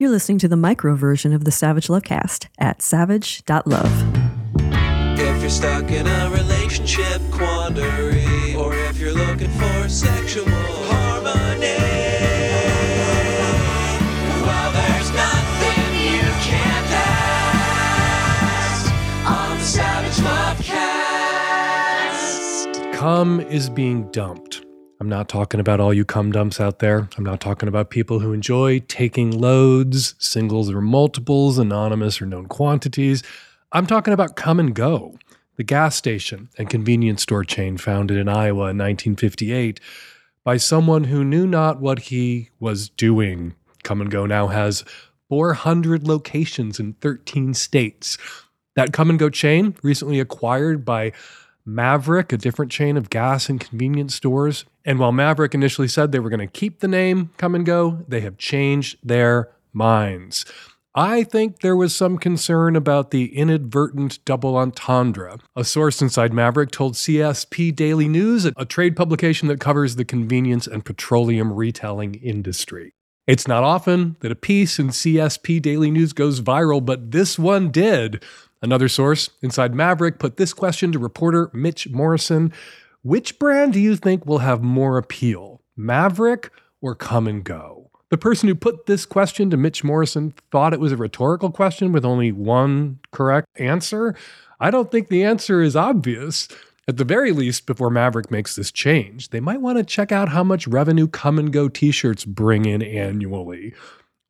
You're listening to the micro version of the Savage Lovecast at savage.love. If you're stuck in a relationship quandary, or if you're looking for sexual harmony, well, there's nothing you can't ask on the Savage Lovecast. Cum is being dumped. I'm not talking about all you cum dumps out there. I'm not talking about people who enjoy taking loads, singles or multiples, anonymous or known quantities. I'm talking about Kum & Go, the gas station and convenience store chain founded in Iowa in 1958 by someone who knew not what he was doing. Kum & Go now has 400 locations in 13 states. That Kum & Go chain, recently acquired by Maverik, a different chain of gas and convenience stores. And while Maverik initially said they were going to keep the name Kum & Go, they have changed their minds. I think there was some concern about the inadvertent double entendre. A source inside Maverik told CSP Daily News, a trade publication that covers the convenience and petroleum retailing industry. It's not often that a piece in CSP Daily News goes viral, but this one did. Another source inside Maverik put this question to reporter Mitch Morrison Which brand do you think will have more appeal, Maverik or Kum & Go? The person who put this question to Mitch Morrison thought it was a rhetorical question with only one correct answer. I don't think the answer is obvious. At the very least, before Maverik makes this change, they might want to check out how much revenue Kum & Go t shirts bring in annually.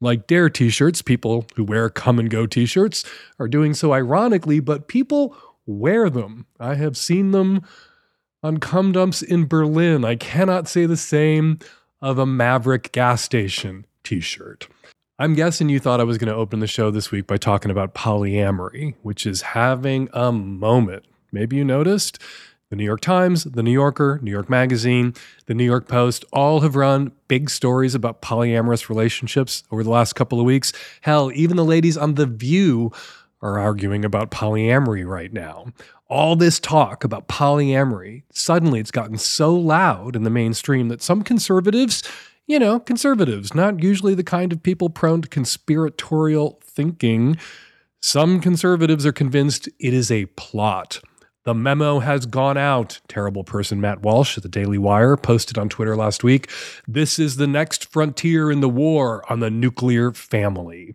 Like Dare t shirts, people who wear Kum & Go t shirts are doing so ironically, but people wear them. I have seen them on cum dumps in Berlin. I cannot say the same of a Maverik gas station t shirt. I'm guessing you thought I was going to open the show this week by talking about polyamory, which is having a moment. Maybe you noticed the New York Times, the New Yorker, New York Magazine, the New York Post all have run big stories about polyamorous relationships over the last couple of weeks. Hell, even the ladies on The View are arguing about polyamory right now. All this talk about polyamory, suddenly it's gotten so loud in the mainstream that some conservatives, you know, conservatives, not usually the kind of people prone to conspiratorial thinking, some conservatives are convinced it is a plot. The memo has gone out. Terrible person Matt Walsh at the Daily Wire posted on Twitter last week. This is the next frontier in the war on the nuclear family.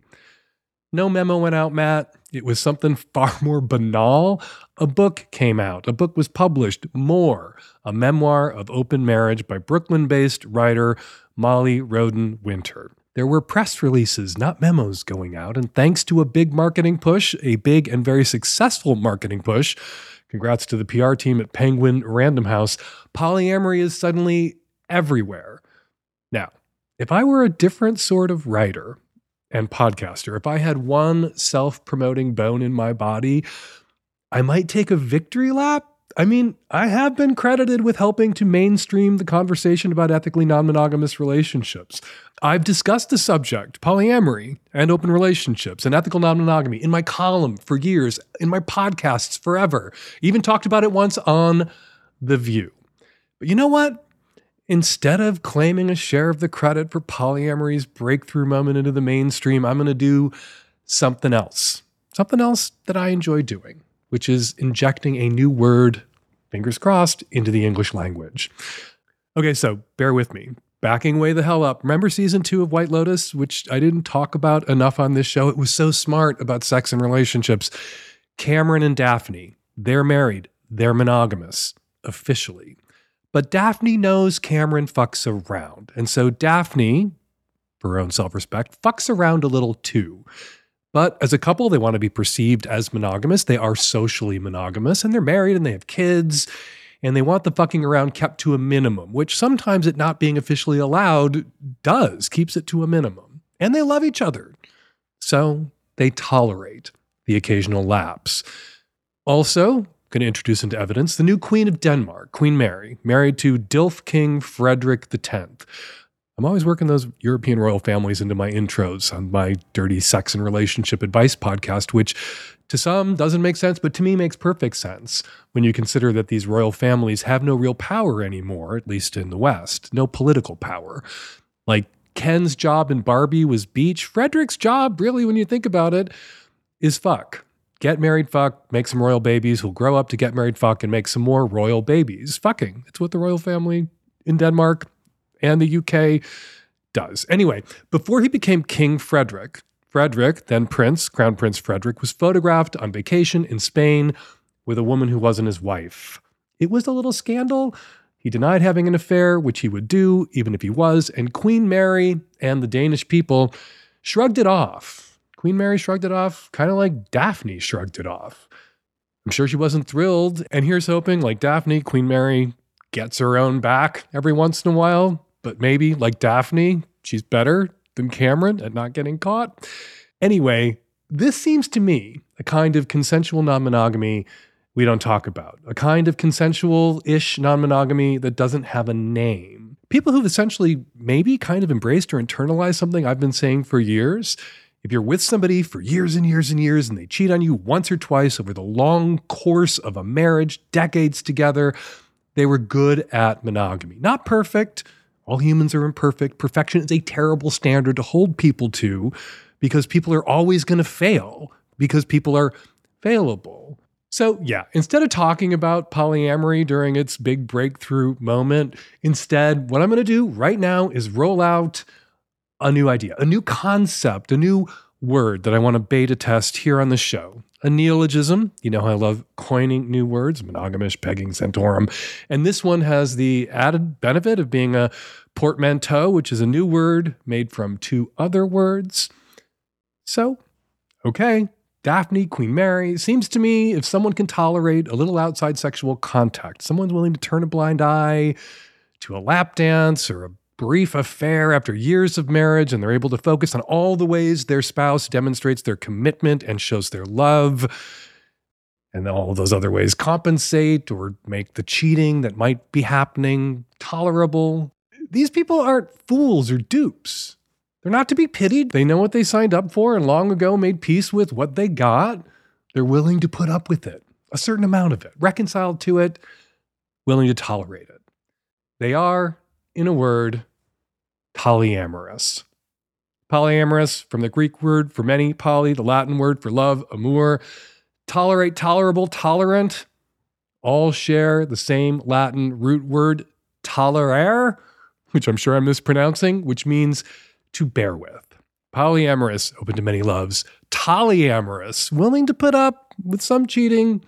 No memo went out, Matt. It was something far more banal. A book came out. A book was published, More, a memoir of open marriage by Brooklyn based writer Molly Roden Winter. There were press releases, not memos, going out. And thanks to a big marketing push, a big and very successful marketing push, Congrats to the PR team at Penguin Random House. Polyamory is suddenly everywhere. Now, if I were a different sort of writer and podcaster, if I had one self promoting bone in my body, I might take a victory lap I mean, I have been credited with helping to mainstream the conversation about ethically non monogamous relationships. I've discussed the subject, polyamory and open relationships and ethical non monogamy, in my column for years, in my podcasts forever. Even talked about it once on The View. But you know what? Instead of claiming a share of the credit for polyamory's breakthrough moment into the mainstream, I'm going to do something else. Something else that I enjoy doing which is injecting a new word, fingers crossed, into the English language. Okay, so bear with me. Backing way the hell up. Remember season two of White Lotus, which I didn't talk about enough on this show? It was so smart about sex and relationships. Cameron and Daphne, they're married, they're monogamous, officially. But Daphne knows Cameron fucks around. And so Daphne, for her own self respect, fucks around a little too. But as a couple, they want to be perceived as monogamous. They are socially monogamous and they're married and they have kids and they want the fucking around kept to a minimum, which sometimes it not being officially allowed does, keeps it to a minimum. And they love each other. So they tolerate the occasional lapse. Also, going to introduce into evidence the new Queen of Denmark, Queen Mary, married to Dilf King Frederick X. I'm always working those European royal families into my intros on my dirty sex and relationship advice podcast, which to some doesn't make sense, but to me makes perfect sense when you consider that these royal families have no real power anymore, at least in the West, no political power. Like Ken's job in Barbie was beach. Frederick's job, really, when you think about it, is fuck. Get married, fuck, make some royal babies who'll grow up to get married, fuck, and make some more royal babies. Fucking. It's what the royal family in Denmark and the UK does. Anyway, before he became King Frederick, Frederick, then Prince, Crown Prince Frederick, was photographed on vacation in Spain with a woman who wasn't his wife. It was a little scandal. He denied having an affair, which he would do even if he was, and Queen Mary and the Danish people shrugged it off. Queen Mary shrugged it off, kind of like Daphne shrugged it off. I'm sure she wasn't thrilled, and here's hoping, like Daphne, Queen Mary gets her own back every once in a while, but maybe, like Daphne, she's better than Cameron at not getting caught. Anyway, this seems to me a kind of consensual non monogamy we don't talk about, a kind of consensual ish non monogamy that doesn't have a name. People who've essentially maybe kind of embraced or internalized something I've been saying for years. If you're with somebody for years and years and years and they cheat on you once or twice over the long course of a marriage, decades together, they were good at monogamy. Not perfect. All humans are imperfect. Perfection is a terrible standard to hold people to because people are always going to fail because people are failable. So, yeah, instead of talking about polyamory during its big breakthrough moment, instead, what I'm going to do right now is roll out a new idea, a new concept, a new word that I want to beta test here on the show. A neologism. You know, I love coining new words, monogamish, pegging, santorum. And this one has the added benefit of being a portmanteau, which is a new word made from two other words. So, okay, Daphne, Queen Mary. Seems to me if someone can tolerate a little outside sexual contact, someone's willing to turn a blind eye to a lap dance or a brief affair after years of marriage, and they're able to focus on all the ways their spouse demonstrates their commitment and shows their love. And all those other ways compensate or make the cheating that might be happening tolerable. These people aren't fools or dupes. They're not to be pitied. They know what they signed up for and long ago made peace with what they got. They're willing to put up with it, a certain amount of it, reconciled to it, willing to tolerate it. They are, in a word, polytolerous. Polyamorous, from the Greek word for many, poly, the Latin word for love, amor. Tolerate, tolerable, tolerant, all share the same Latin root word, tolerare, which I'm sure I'm mispronouncing, which means to bear with. Polyamorous, open to many loves. Polytolerous, willing to put up with some cheating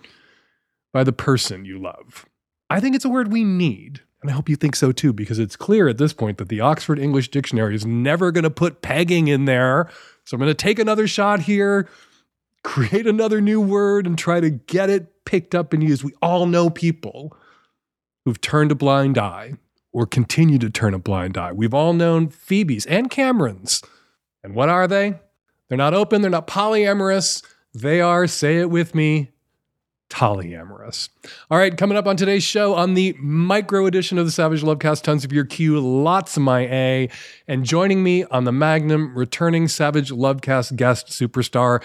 by the person you love. I think it's a word we need. And I hope you think so too, because it's clear at this point that the Oxford English Dictionary is never going to put pegging in there. So I'm going to take another shot here, create another new word, and try to get it picked up and used. We all know people who've turned a blind eye or continue to turn a blind eye. We've all known Phoebes and Camerons. And what are they? They're not open, they're not polyamorous. They are, say it with me, polytolerous. All right, coming up on today's show on the micro edition of the Savage Lovecast, tons of your Q, lots of my A, and joining me on the Magnum, returning Savage Lovecast guest superstar,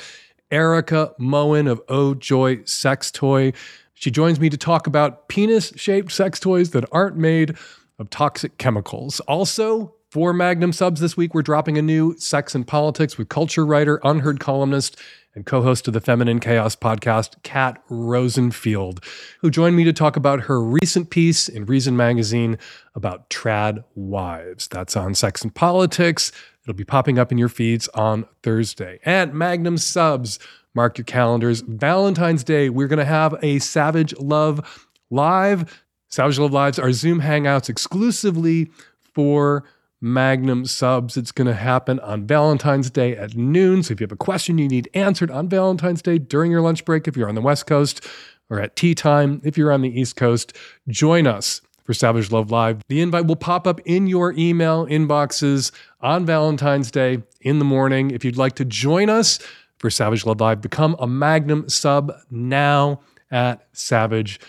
Erika Moen of Oh Joy Sex Toy. She joins me to talk about penis shaped sex toys that aren't made of toxic chemicals. Also, for Magnum subs this week, we're dropping a new Sex and Politics with culture writer, UnHerd columnist, and co host of the Feminine Chaos podcast, Kat Rosenfield, who joined me to talk about her recent piece in Reason Magazine about trad wives. That's on Sex and Politics. It'll be popping up in your feeds on Thursday. And Magnum subs, mark your calendars. Valentine's Day, we're going to have a Savage Love live Savage Love Lives are Zoom Hangouts exclusively for Magnum subs. It's going to happen on Valentine's Day at noon. So if you have a question you need answered on Valentine's Day during your lunch break, if you're on the West Coast, or at tea time, if you're on the East Coast, join us for Savage Love Live. The invite will pop up in your email inboxes on Valentine's Day in the morning. If you'd like to join us for Savage Love Live, become a Magnum sub now at Savage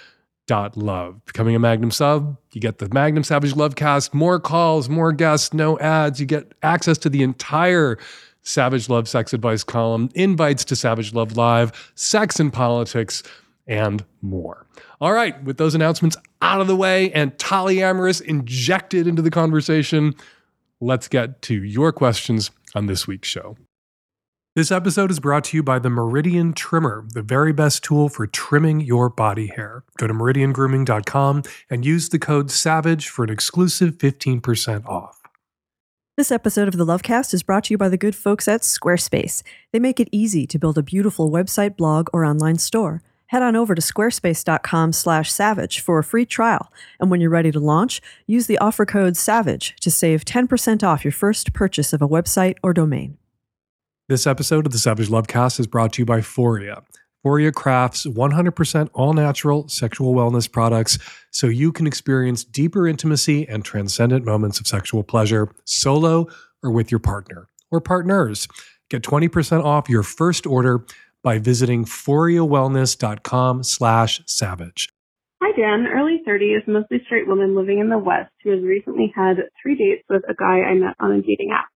love. Becoming a Magnum sub, you get the Magnum Savage Love cast, more calls, more guests, no ads. You get access to the entire Savage Love Sex Advice column, invites to Savage Love Live, sex and politics, and more. All right, with those announcements out of the way and polytolerous injected into the conversation, let's get to your questions on this week's show. This episode is brought to you by the Meridian Trimmer, the very best tool for trimming your body hair. Go to meridiangrooming.com and use the code SAVAGE for an exclusive 15% off. This episode of the Lovecast is brought to you by the good folks at Squarespace. They make it easy to build a beautiful website, blog, or online store. Head on over to squarespace.com/savage for a free trial, and when you're ready to launch, use the offer code SAVAGE to save 10% off your first purchase of a website or domain. This episode of the Savage Lovecast is brought to you by Foria. Foria crafts 100% all natural sexual wellness products so you can experience deeper intimacy and transcendent moments of sexual pleasure solo or with your partner or partners. Get 20% off your first order by visiting foriawellness.com slash savage. Hi, Dan. Early 30s, mostly straight woman living in the West who has recently had three dates with a guy I met on a dating app.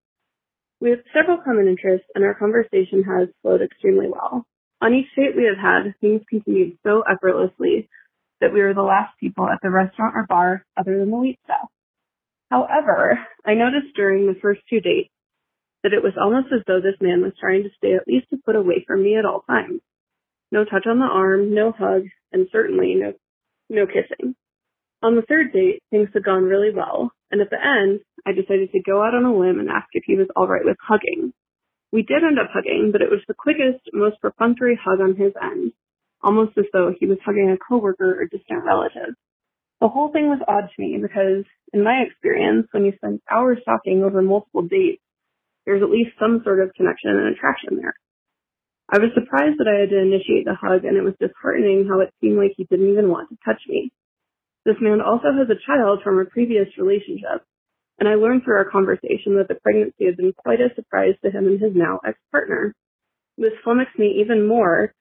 We have several common interests and our conversation has flowed extremely well. On each date we have had, things continued so effortlessly that we were the last people at the restaurant or bar other than the wait staff. However, I noticed during the first two dates that it was almost as though this man was trying to stay at least a foot away from me at all times. No touch on the arm, no hug, and certainly no, no kissing. On the third date, things had gone really well, and at the end, I decided to go out on a limb and ask if he was alright with hugging. We did end up hugging, but it was the quickest, most perfunctory hug on his end, almost as though he was hugging a coworker or distant relative. The whole thing was odd to me because, in my experience, when you spend hours talking over multiple dates, there's at least some sort of connection and attraction there. I was surprised that I had to initiate the hug, and it was disheartening how it seemed like he didn't even want to touch me. This man also has a child from a previous relationship, and I learned through our conversation that the pregnancy had been quite a surprise to him and his now ex-partner. This flummoxed me even more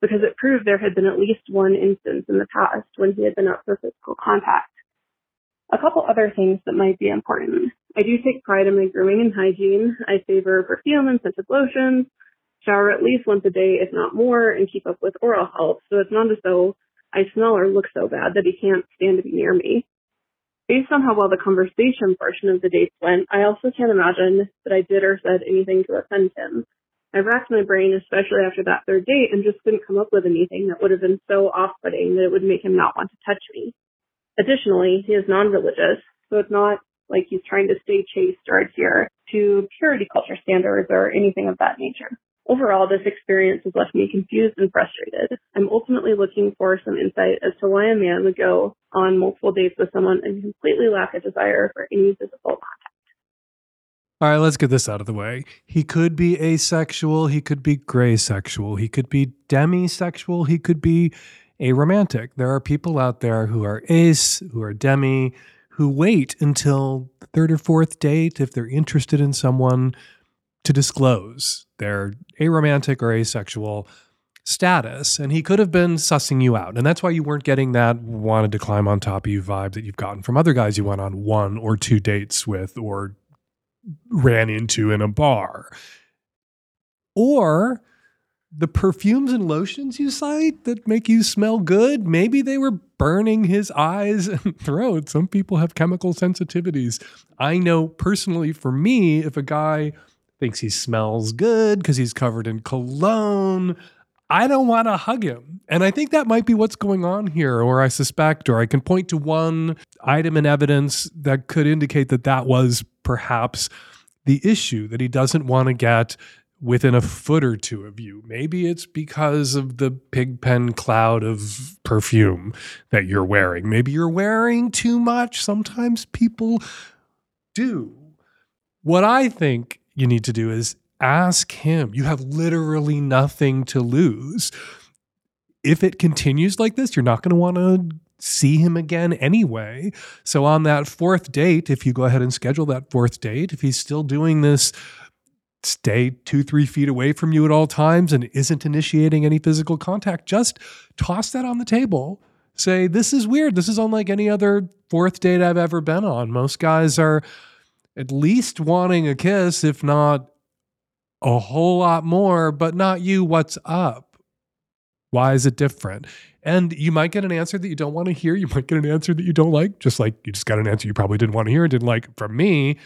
because it proved there had been at least one instance in the past when he had been up for physical contact. A couple other things that might be important. I do take pride in my grooming and hygiene. I favor perfume and scented lotions, shower at least once a day, if not more, and keep up with oral health. So it's not as though I smell or look so bad that he can't stand to be near me. Based on how well the conversation portion of the dates went, I also can't imagine that I did or said anything to offend him. I racked my brain, especially after that third date, and just couldn't come up with anything that would have been so off-putting that it would make him not want to touch me. Additionally, he is non-religious, so it's not like he's trying to stay chaste or adhere to purity culture standards or anything of that nature. Overall, this experience has left me confused and frustrated. I'm ultimately looking for some insight as to why a man would go on multiple dates with someone and completely lack a desire for any physical contact. All right, let's get this out of the way. He could be asexual, he could be gray sexual, he could be demisexual, he could be aromantic. There are people out there who are ace, who are demi, who wait until the third or fourth date if they're interested in someone to disclose their aromantic or asexual status. And he could have been sussing you out. And that's why you weren't getting that wanted to climb on top of you vibe that you've gotten from other guys you went on one or two dates with or ran into in a bar. Or the perfumes and lotions you cite that make you smell good, maybe they were burning his eyes and throat. Some people have chemical sensitivities. I know personally for me, if a guy thinks he smells good because he's covered in cologne. I don't want to hug him. And I think that might be what's going on here, or I suspect, or I can point to one item in evidence that could indicate that that was perhaps the issue, that he doesn't want to get within a foot or two of you. Maybe it's because of the pigpen cloud of perfume that you're wearing. Maybe you're wearing too much. Sometimes people do. What I think you need to do is ask him. You have literally nothing to lose. If it continues like this, you're not going to want to see him again anyway. So, on that fourth date, if you go ahead and schedule that fourth date, if he's still doing this, stay two, three feet away from you at all times and isn't initiating any physical contact, just toss that on the table. Say, this is weird. This is unlike any other fourth date I've ever been on. Most guys are at least wanting a kiss, if not a whole lot more, but not you. What's up? Why is it different? And you might get an answer that you don't want to hear. You might get an answer that you don't like, just like you just got an answer you probably didn't want to hear and didn't like from me.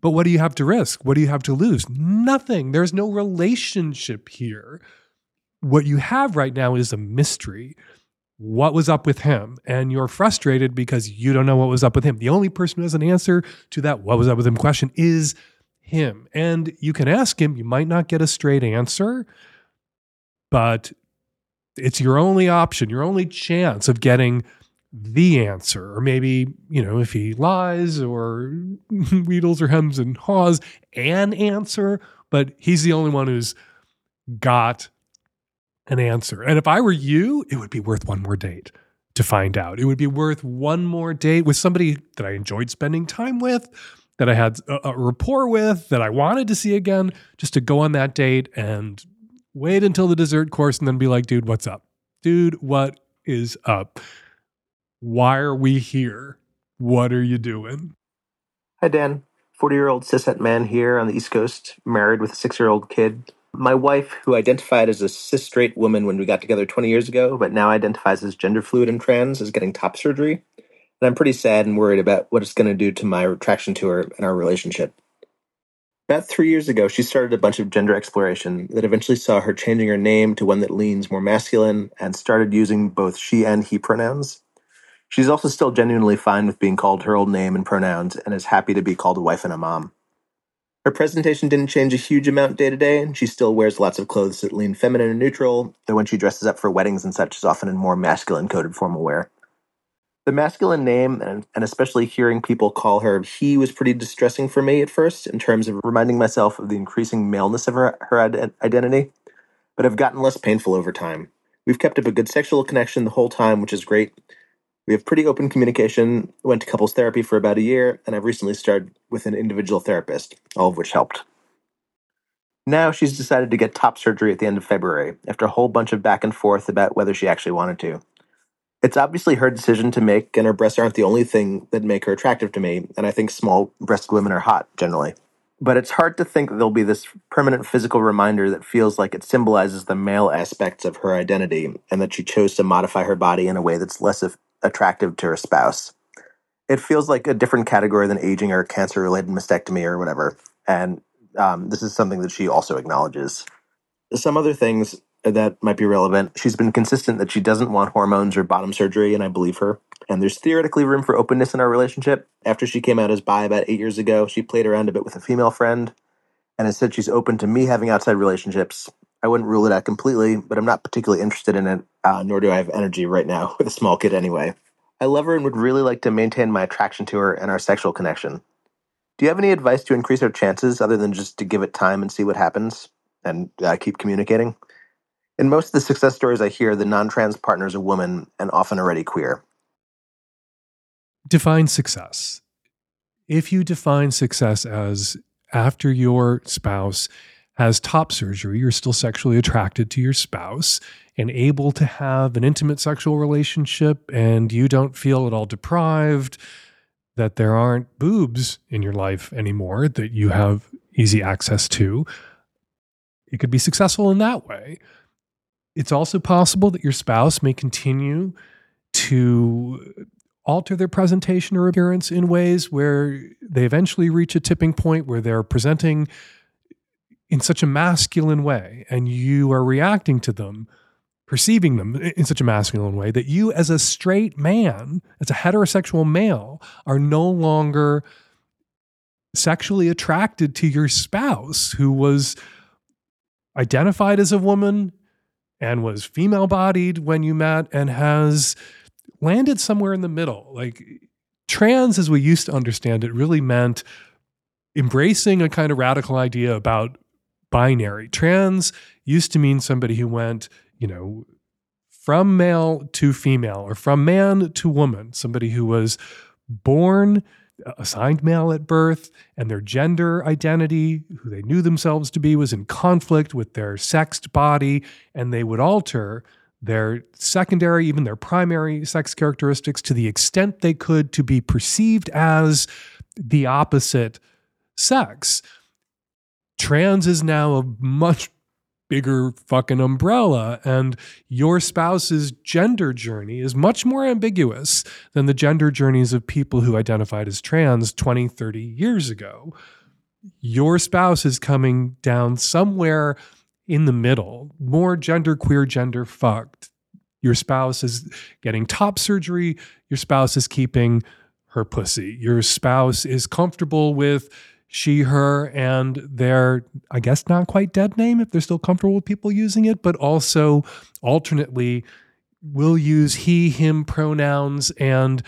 But what do you have to risk? What do you have to lose? Nothing. There's no relationship here. What you have right now is a mystery. What was up with him? And you're frustrated because you don't know what was up with him. The only person who has an answer to that what was up with him question is him. And you can ask him, you might not get a straight answer, but it's your only option, your only chance of getting the answer. Or maybe, you know, if he lies or wheedles or hems and haws, an answer, but he's the only one who's got an answer. And if I were you, it would be worth one more date to find out. It would be worth one more date with somebody that I enjoyed spending time with, that I had a, a rapport with, that I wanted to see again, just to go on that date and wait until the dessert course and then be like, dude, what's up? Dude, what is up? Why are we here? What are you doing? Hi, Dan. 40 year old cishet man here on the East Coast, married with a six year old kid. My wife, who identified as a cis straight woman when we got together 20 years ago, but now identifies as gender fluid and trans, is getting top surgery. And I'm pretty sad and worried about what it's going to do to my attraction to her and our relationship. About three years ago, she started a bunch of gender exploration that eventually saw her changing her name to one that leans more masculine and started using both she and he pronouns. She's also still genuinely fine with being called her old name and pronouns and is happy to be called a wife and a mom. Her presentation didn't change a huge amount day to day, and she still wears lots of clothes that lean feminine and neutral, though when she dresses up for weddings and such is often in more masculine coded formal wear. The masculine name, and, and especially hearing people call her he, was pretty distressing for me at first in terms of reminding myself of the increasing maleness of her, her identity, but have gotten less painful over time. We've kept up a good sexual connection the whole time, which is great, we have pretty open communication, went to couples therapy for about a year, and I've recently started with an individual therapist, all of which helped. Now she's decided to get top surgery at the end of February, after a whole bunch of back and forth about whether she actually wanted to. It's obviously her decision to make, and her breasts aren't the only thing that make her attractive to me, and I think small breasted women are hot, generally. But it's hard to think that there'll be this permanent physical reminder that feels like it symbolizes the male aspects of her identity, and that she chose to modify her body in a way that's less of attractive to her spouse. It feels like a different category than aging or cancer related mastectomy or whatever. And um, this is something that she also acknowledges. Some other things that might be relevant. She's been consistent that she doesn't want hormones or bottom surgery, and I believe her. And there's theoretically room for openness in our relationship. After she came out as bi about eight years ago, she played around a bit with a female friend and has said she's open to me having outside relationships. I wouldn't rule it out completely, but I'm not particularly interested in it, uh, nor do I have energy right now with a small kid anyway. I love her and would really like to maintain my attraction to her and our sexual connection. Do you have any advice to increase our chances other than just to give it time and see what happens and uh, keep communicating? In most of the success stories I hear, the non trans partner is a woman and often already queer. Define success. If you define success as after your spouse has top surgery, you're still sexually attracted to your spouse and able to have an intimate sexual relationship, and you don't feel at all deprived, that there aren't boobs in your life anymore that you have easy access to. It could be successful in that way. It's also possible that your spouse may continue to alter their presentation or appearance in ways where they eventually reach a tipping point where they're presenting in such a masculine way and you are reacting to them, perceiving them in such a masculine way that you, as a straight man, as a heterosexual male, are no longer sexually attracted to your spouse who was identified as a woman and was female bodied when you met and has landed somewhere in the middle. Like trans, as we used to understand it, really meant embracing a kind of radical idea about binary. Trans used to mean somebody who went, you know, from male to female or from man to woman, somebody who was born uh, assigned male at birth and their gender identity, who they knew themselves to be, was in conflict with their sexed body, and they would alter their secondary, even their primary sex characteristics to the extent they could to be perceived as the opposite sex trans is now a much bigger fucking umbrella and your spouse's gender journey is much more ambiguous than the gender journeys of people who identified as trans 20 30 years ago your spouse is coming down somewhere in the middle, more gender queer, gender fucked. Your spouse is getting top surgery. Your spouse is keeping her pussy. Your spouse is comfortable with she, her, and their, I guess, not quite dead name if they're still comfortable with people using it, but also alternately will use he, him pronouns and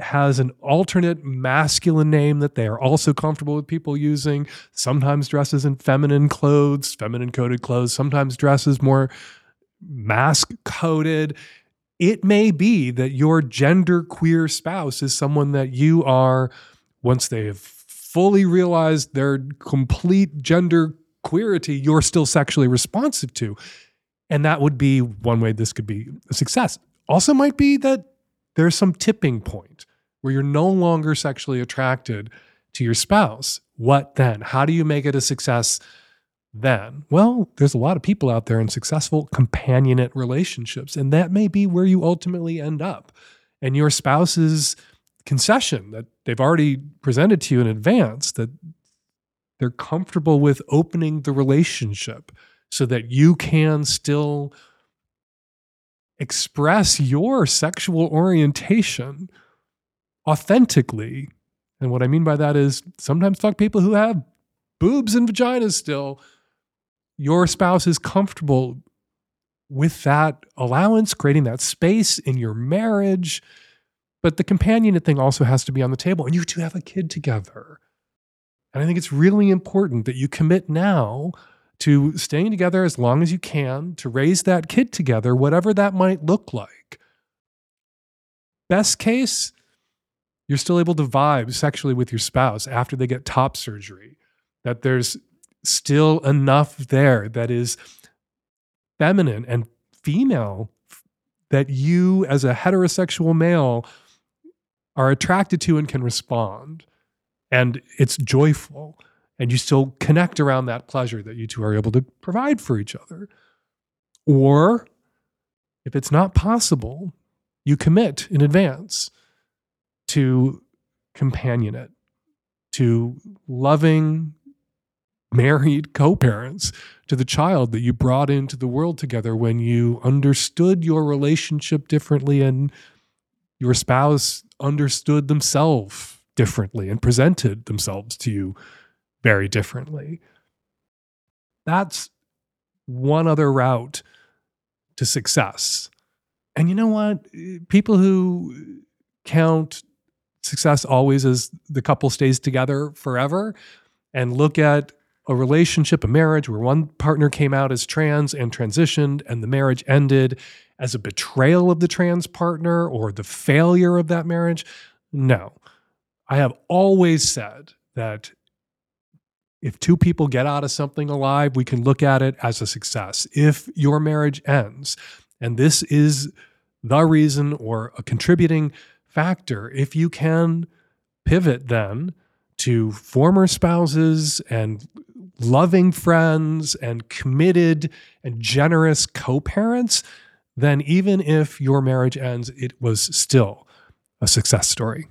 has an alternate masculine name that they are also comfortable with people using, sometimes dresses in feminine clothes, feminine coded clothes, sometimes dresses more masc coded. It may be that your gender queer spouse is someone that you are, once they have fully realized their complete gender queerity, you're still sexually responsive to. And that would be one way this could be a success. Also, might be that there's some tipping point where you're no longer sexually attracted to your spouse. What then? How do you make it a success then? Well, there's a lot of people out there in successful companionate relationships, and that may be where you ultimately end up. And your spouse's concession that they've already presented to you in advance that they're comfortable with opening the relationship so that you can still express your sexual orientation authentically. And what I mean by that is sometimes fuck people who have boobs and vaginas still. Your spouse is comfortable with that allowance, creating that space in your marriage. But the companionate thing also has to be on the table, and you two have a kid together. And I think it's really important that you commit now to staying together as long as you can to raise that kid together, whatever that might look like. Best case, you're still able to vibe sexually with your spouse after they get top surgery, that there's still enough there that is feminine and female that you, as a heterosexual male, are attracted to and can respond. And it's joyful. And you still connect around that pleasure that you two are able to provide for each other. Or if it's not possible, you commit in advance to companionate, to loving married co parents, to the child that you brought into the world together when you understood your relationship differently and your spouse understood themselves differently and presented themselves to you very differently. That's one other route to success. And you know what? People who count success always is the couple stays together forever and look at a relationship, a marriage where one partner came out as trans and transitioned and the marriage ended as a betrayal of the trans partner or the failure of that marriage. No. I have always said that if two people get out of something alive, we can look at it as a success. If your marriage ends, and this is the reason or a contributing factor if you can pivot then to former spouses and loving friends and committed and generous co parents, then even if your marriage ends, it was still a success story.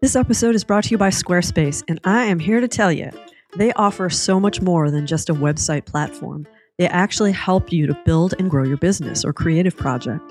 This episode is brought to you by Squarespace, and I am here to tell you they offer so much more than just a website platform. They actually help you to build and grow your business or creative project.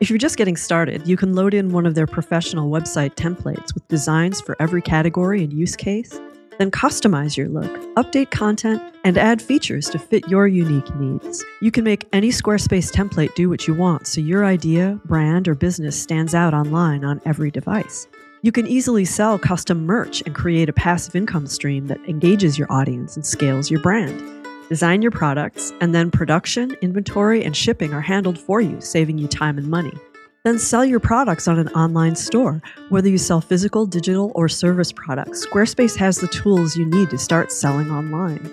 If you're just getting started, you can load in one of their professional website templates with designs for every category and use case, then customize your look, update content, and add features to fit your unique needs. You can make any Squarespace template do what you want so your idea, brand, or business stands out online on every device. You can easily sell custom merch and create a passive income stream that engages your audience and scales your brand. Design your products, and then production, inventory, and shipping are handled for you, saving you time and money. Then sell your products on an online store. Whether you sell physical, digital, or service products, Squarespace has the tools you need to start selling online.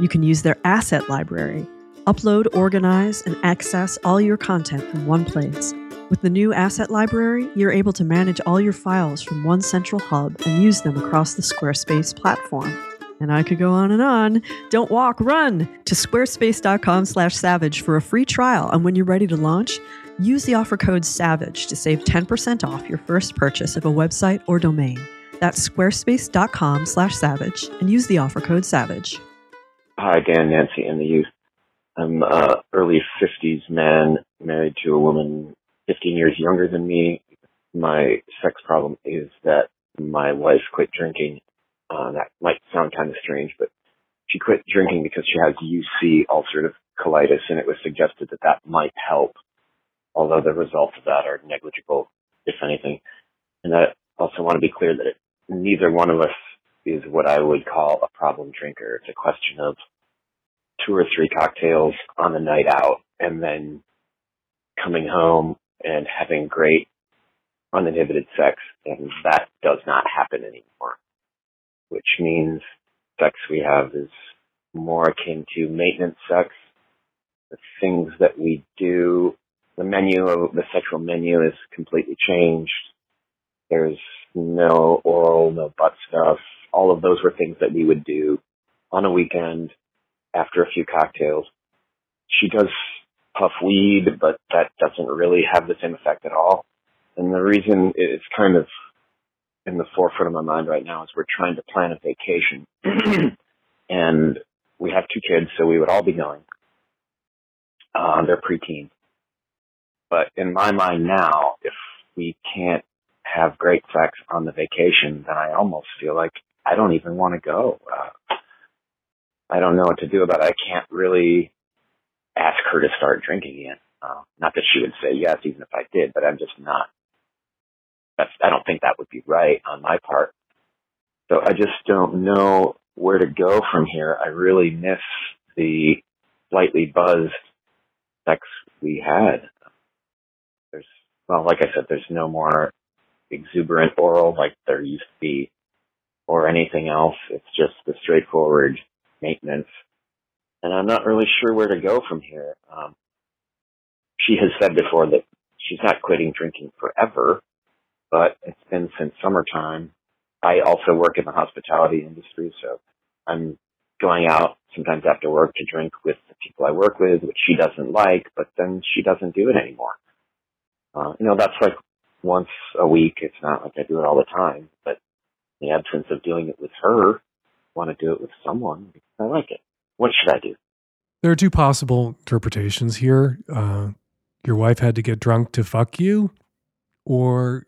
You can use their asset library, upload, organize, and access all your content from one place. With the new asset library, you're able to manage all your files from one central hub and use them across the Squarespace platform. And I could go on and on. Don't walk, run to squarespace.com slash savage for a free trial. And when you're ready to launch, use the offer code SAVAGE to save 10% off your first purchase of a website or domain. That's squarespace.com slash savage and use the offer code SAVAGE. Hi, Dan, Nancy, and the youth. I'm a early 50s man married to a woman 15 years younger than me. My sex problem is that my wife quit drinking. Uh, that might sound kind of strange, but she quit drinking because she has UC ulcerative colitis, and it was suggested that that might help, although the results of that are negligible, if anything. And I also want to be clear that it, neither one of us is what I would call a problem drinker. It's a question of two or three cocktails on the night out and then coming home and having great uninhibited sex. And that does not happen anymore, which means sex we have is more akin to maintenance sex. The things that we do, the menu of the sexual menu is completely changed. There's no oral, no butt stuff. All of those were things that we would do on a weekend after a few cocktails. She does puff weed, but that doesn't really have the same effect at all. And the reason it's kind of in the forefront of my mind right now is we're trying to plan a vacation. and we have two kids, so we would all be going. Uh, they're preteen. But in my mind now, if we can't have great sex on the vacation, then I almost feel like I don't even want to go. Uh, I don't know what to do about it. I can't really ask her to start drinking again. Uh, not that she would say yes, even if I did, but I'm just not. That's, I don't think that would be right on my part. So I just don't know where to go from here. I really miss the slightly buzzed sex we had. Well, like I said, there's no more exuberant oral like there used to be or anything else. It's just the straightforward maintenance. And I'm not really sure where to go from here. Um, she has said before that she's not quitting drinking forever, but it's been since summertime. I also work in the hospitality industry, so I'm going out sometimes after work to drink with the people I work with, which she doesn't like, but then she doesn't do it anymore. Uh, you know, that's like once a week. It's not like I do it all the time, but in the absence of doing it with her, want to do it with someone because I like it. What should I do? There are two possible interpretations here. Uh, your wife had to get drunk to fuck you, or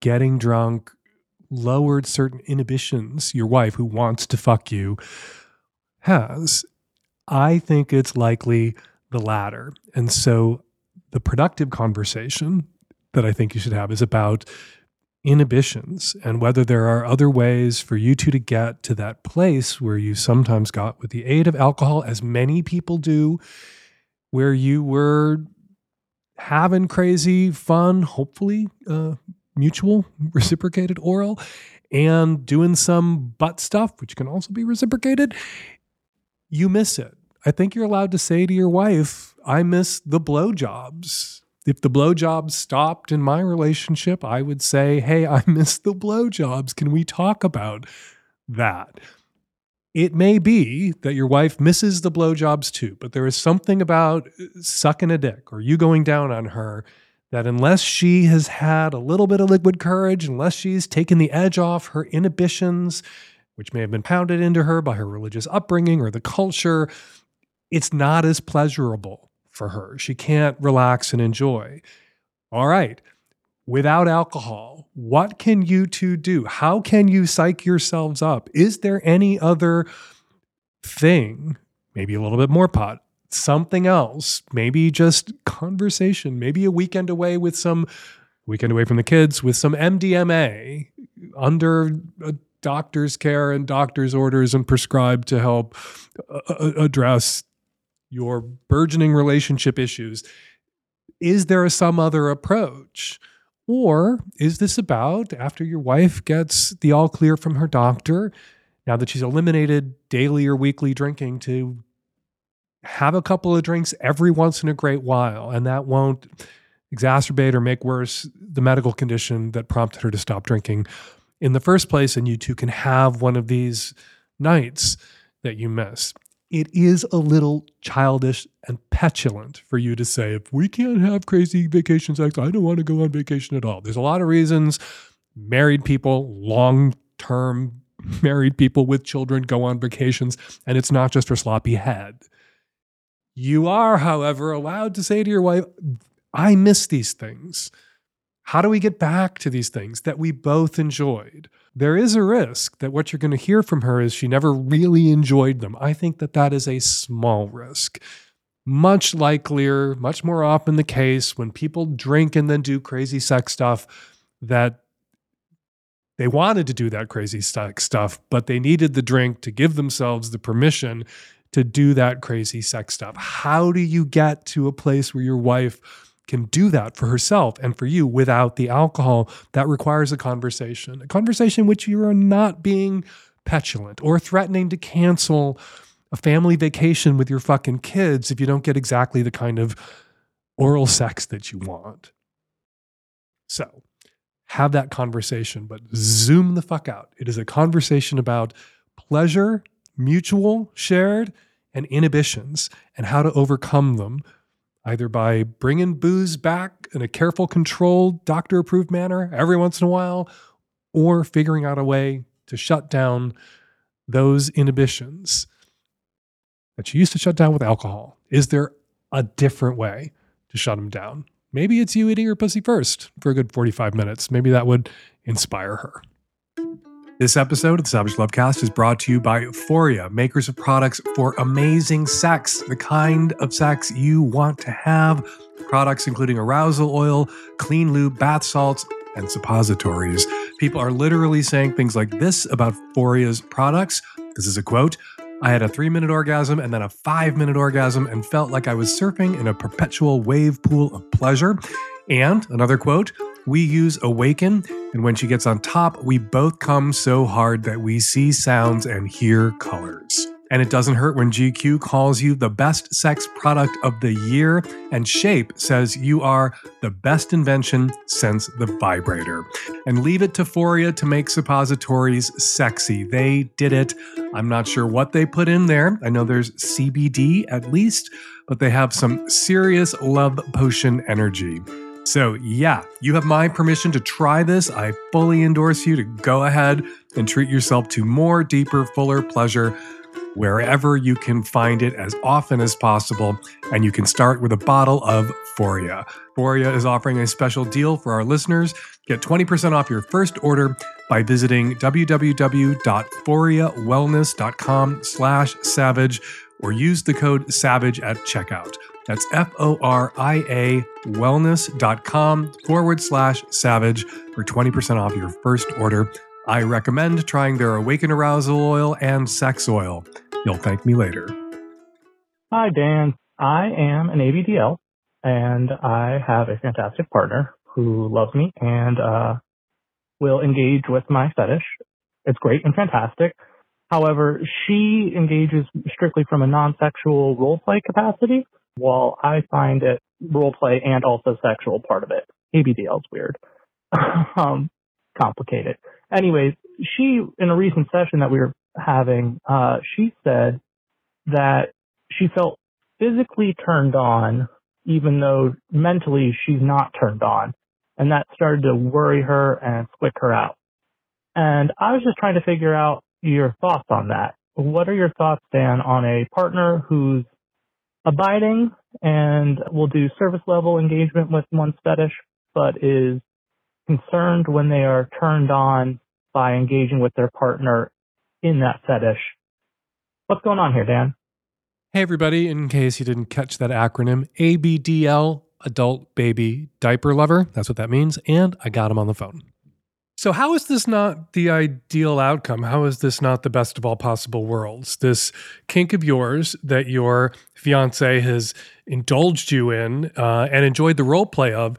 getting drunk lowered certain inhibitions your wife, who wants to fuck you, has. I think it's likely the latter. And so the productive conversation that I think you should have is about inhibitions and whether there are other ways for you two to get to that place where you sometimes got with the aid of alcohol, as many people do, where you were having crazy fun, hopefully uh, mutual, reciprocated oral, and doing some butt stuff, which can also be reciprocated. You miss it. I think you're allowed to say to your wife, I miss the blowjobs if the blowjobs stopped in my relationship, I would say, Hey, I miss the blowjobs. Can we talk about that? It may be that your wife misses the blowjobs too, but there is something about uh, sucking a dick or you going down on her that unless she has had a little bit of liquid courage, unless she's taken the edge off her inhibitions, which may have been pounded into her by her religious upbringing or the culture, it's not as pleasurable for her. She can't relax and enjoy. All right. Without alcohol, what can you two do? How can you psych yourselves up? Is there any other thing, maybe a little bit more pot, something else, maybe just conversation, maybe a weekend away with some weekend away from the kids with some MDMA under a doctor's care and doctor's orders and prescribed to help address your burgeoning relationship issues. Is there some other approach? Or is this about after your wife gets the all clear from her doctor, now that she's eliminated daily or weekly drinking, to have a couple of drinks every once in a great while, and that won't exacerbate or make worse the medical condition that prompted her to stop drinking in the first place, and you two can have one of these nights that you miss it is a little childish and petulant for you to say, if we can't have crazy vacation sex, I don't want to go on vacation at all. There's a lot of reasons married people, long term married people with children go on vacations, and it's not just her sloppy head. You are, however, allowed to say to your wife, I miss these things. How do we get back to these things that we both enjoyed? There is a risk that what you're going to hear from her is she never really enjoyed them. I think that that is a small risk. Much likelier, much more often the case when people drink and then do crazy sex stuff that they wanted to do that crazy sex stuff, but they needed the drink to give themselves the permission to do that crazy sex stuff. How do you get to a place where your wife can do that for herself and for you without the alcohol? That requires a conversation, a conversation which you are not being petulant or threatening to cancel a family vacation with your fucking kids if you don't get exactly the kind of oral sex that you want. So, have that conversation, but zoom the fuck out. It is a conversation about pleasure, mutual, shared, and inhibitions, and how to overcome them, either by bringing booze back in a careful, controlled, doctor approved manner every once in a while, or figuring out a way to shut down those inhibitions that you used to shut down with alcohol. Is there a different way to shut them down? maybe it's you eating her pussy first for a good 45 minutes. Maybe that would inspire her. This episode of the Savage Lovecast is brought to you by Foria, makers of products for amazing sex, the kind of sex you want to have. Products including arousal oil, clean lube, bath salts, and suppositories. People are literally saying things like this about Foria's products. This is a quote I had a three minute orgasm and then a five minute orgasm and felt like I was surfing in a perpetual wave pool of pleasure. And another quote, we use Awaken, and when she gets on top, we both come so hard that we see sounds and hear colors. And it doesn't hurt when GQ calls you the best sex product of the year, and Shape says you are the best invention since the vibrator. And leave it to Foria to make suppositories sexy. They did it. I'm not sure what they put in there. I know there's CBD at least, but they have some serious love potion energy. So, yeah, you have my permission to try this. I fully endorse you to go ahead and treat yourself to more, deeper, fuller pleasure wherever you can find it as often as possible. And you can start with a bottle of Foria. Foria is offering a special deal for our listeners. Get 20% off your first order by visiting www.foriawellness.com slash savage or use the code SAVAGE at checkout. That's F O R I A wellness.com forward slash savage for 20% off your first order. I recommend trying their Awaken Arousal Oil and Sex Oil. You'll thank me later. Hi, Dan. I am an ABDL, and I have a fantastic partner who loves me and uh, will engage with my fetish. It's great and fantastic. However, she engages strictly from a non-sexual role play capacity, while I find it role play and also sexual part of it. ABDL is weird, um, complicated. Anyways, she in a recent session that we were having, uh, she said that she felt physically turned on, even though mentally she's not turned on. And that started to worry her and squick her out. And I was just trying to figure out your thoughts on that. What are your thoughts, Dan, on a partner who's abiding and will do service level engagement with one's fetish, but is concerned when they are turned on by engaging with their partner in that fetish. What's going on here, Dan? Hey, everybody. In case you didn't catch that acronym, ABDL, Adult Baby Diaper Lover. That's what that means. And I got him on the phone. So, how is this not the ideal outcome? How is this not the best of all possible worlds? This kink of yours that your fiance has indulged you in uh, and enjoyed the role play of,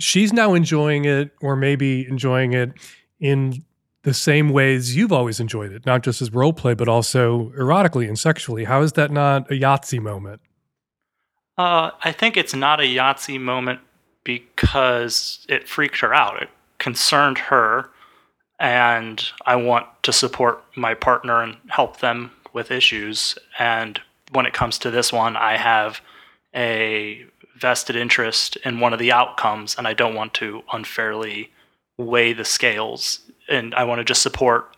she's now enjoying it, or maybe enjoying it in the same ways you've always enjoyed it, not just as role play, but also erotically and sexually. How is that not a Yahtzee moment? Uh, I think it's not a Yahtzee moment because it freaked her out. It concerned her, and I want to support my partner and help them with issues. And when it comes to this one, I have a vested interest in one of the outcomes, and I don't want to unfairly weigh the scales, and I want to just support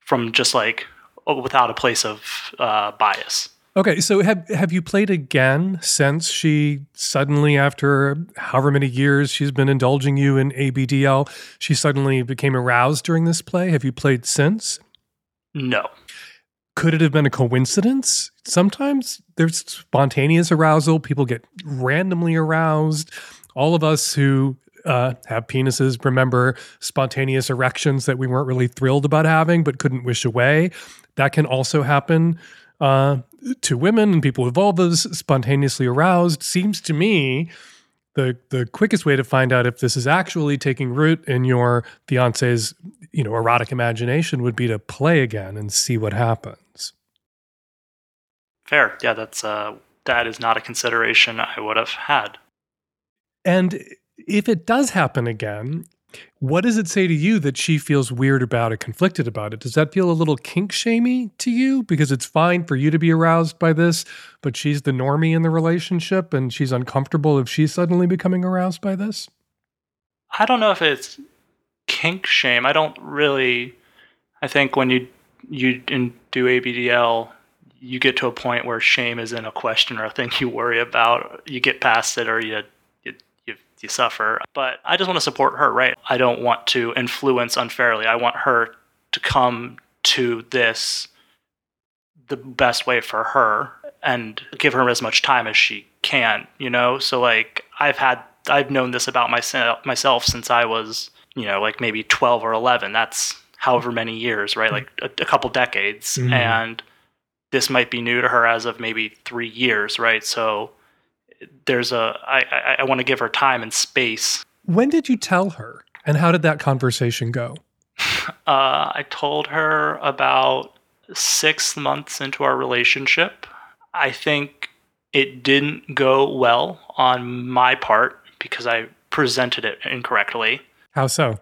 from just like without a place of uh, bias. Okay, so have have you played again since she suddenly, after however many years she's been indulging you in ABDL, she suddenly became aroused during this play? Have you played since? No. Could it have been a coincidence? Sometimes there's spontaneous arousal. People get randomly aroused. All of us who uh, have penises remember spontaneous erections that we weren't really thrilled about having but couldn't wish away. That can also happen uh, to women and people with vulvas spontaneously aroused seems to me the the quickest way to find out if this is actually taking root in your fiance's you know erotic imagination would be to play again and see what happens. Fair, yeah, that's uh, that is not a consideration I would have had. And if it does happen again, what does it say to you that she feels weird about it, conflicted about it? Does that feel a little kink shamey to you? Because it's fine for you to be aroused by this, but she's the normie in the relationship and she's uncomfortable if she's suddenly becoming aroused by this? I don't know if it's kink shame. I don't really. I think when you you do ABDL, you get to a point where shame isn't a question or a thing you worry about. You get past it, or you you suffer. But I just want to support her, right? I don't want to influence unfairly. I want her to come to this the best way for her and give her as much time as she can, you know? So like I've had I've known this about myself myself since I was, you know, like maybe 12 or 11. That's however many years, right? Like a, a couple decades. Mm-hmm. And this might be new to her as of maybe 3 years, right? So there's a I, I, I want to give her time and space. When did you tell her, and how did that conversation go? Uh, I told her about six months into our relationship. I think it didn't go well on my part because I presented it incorrectly. How so?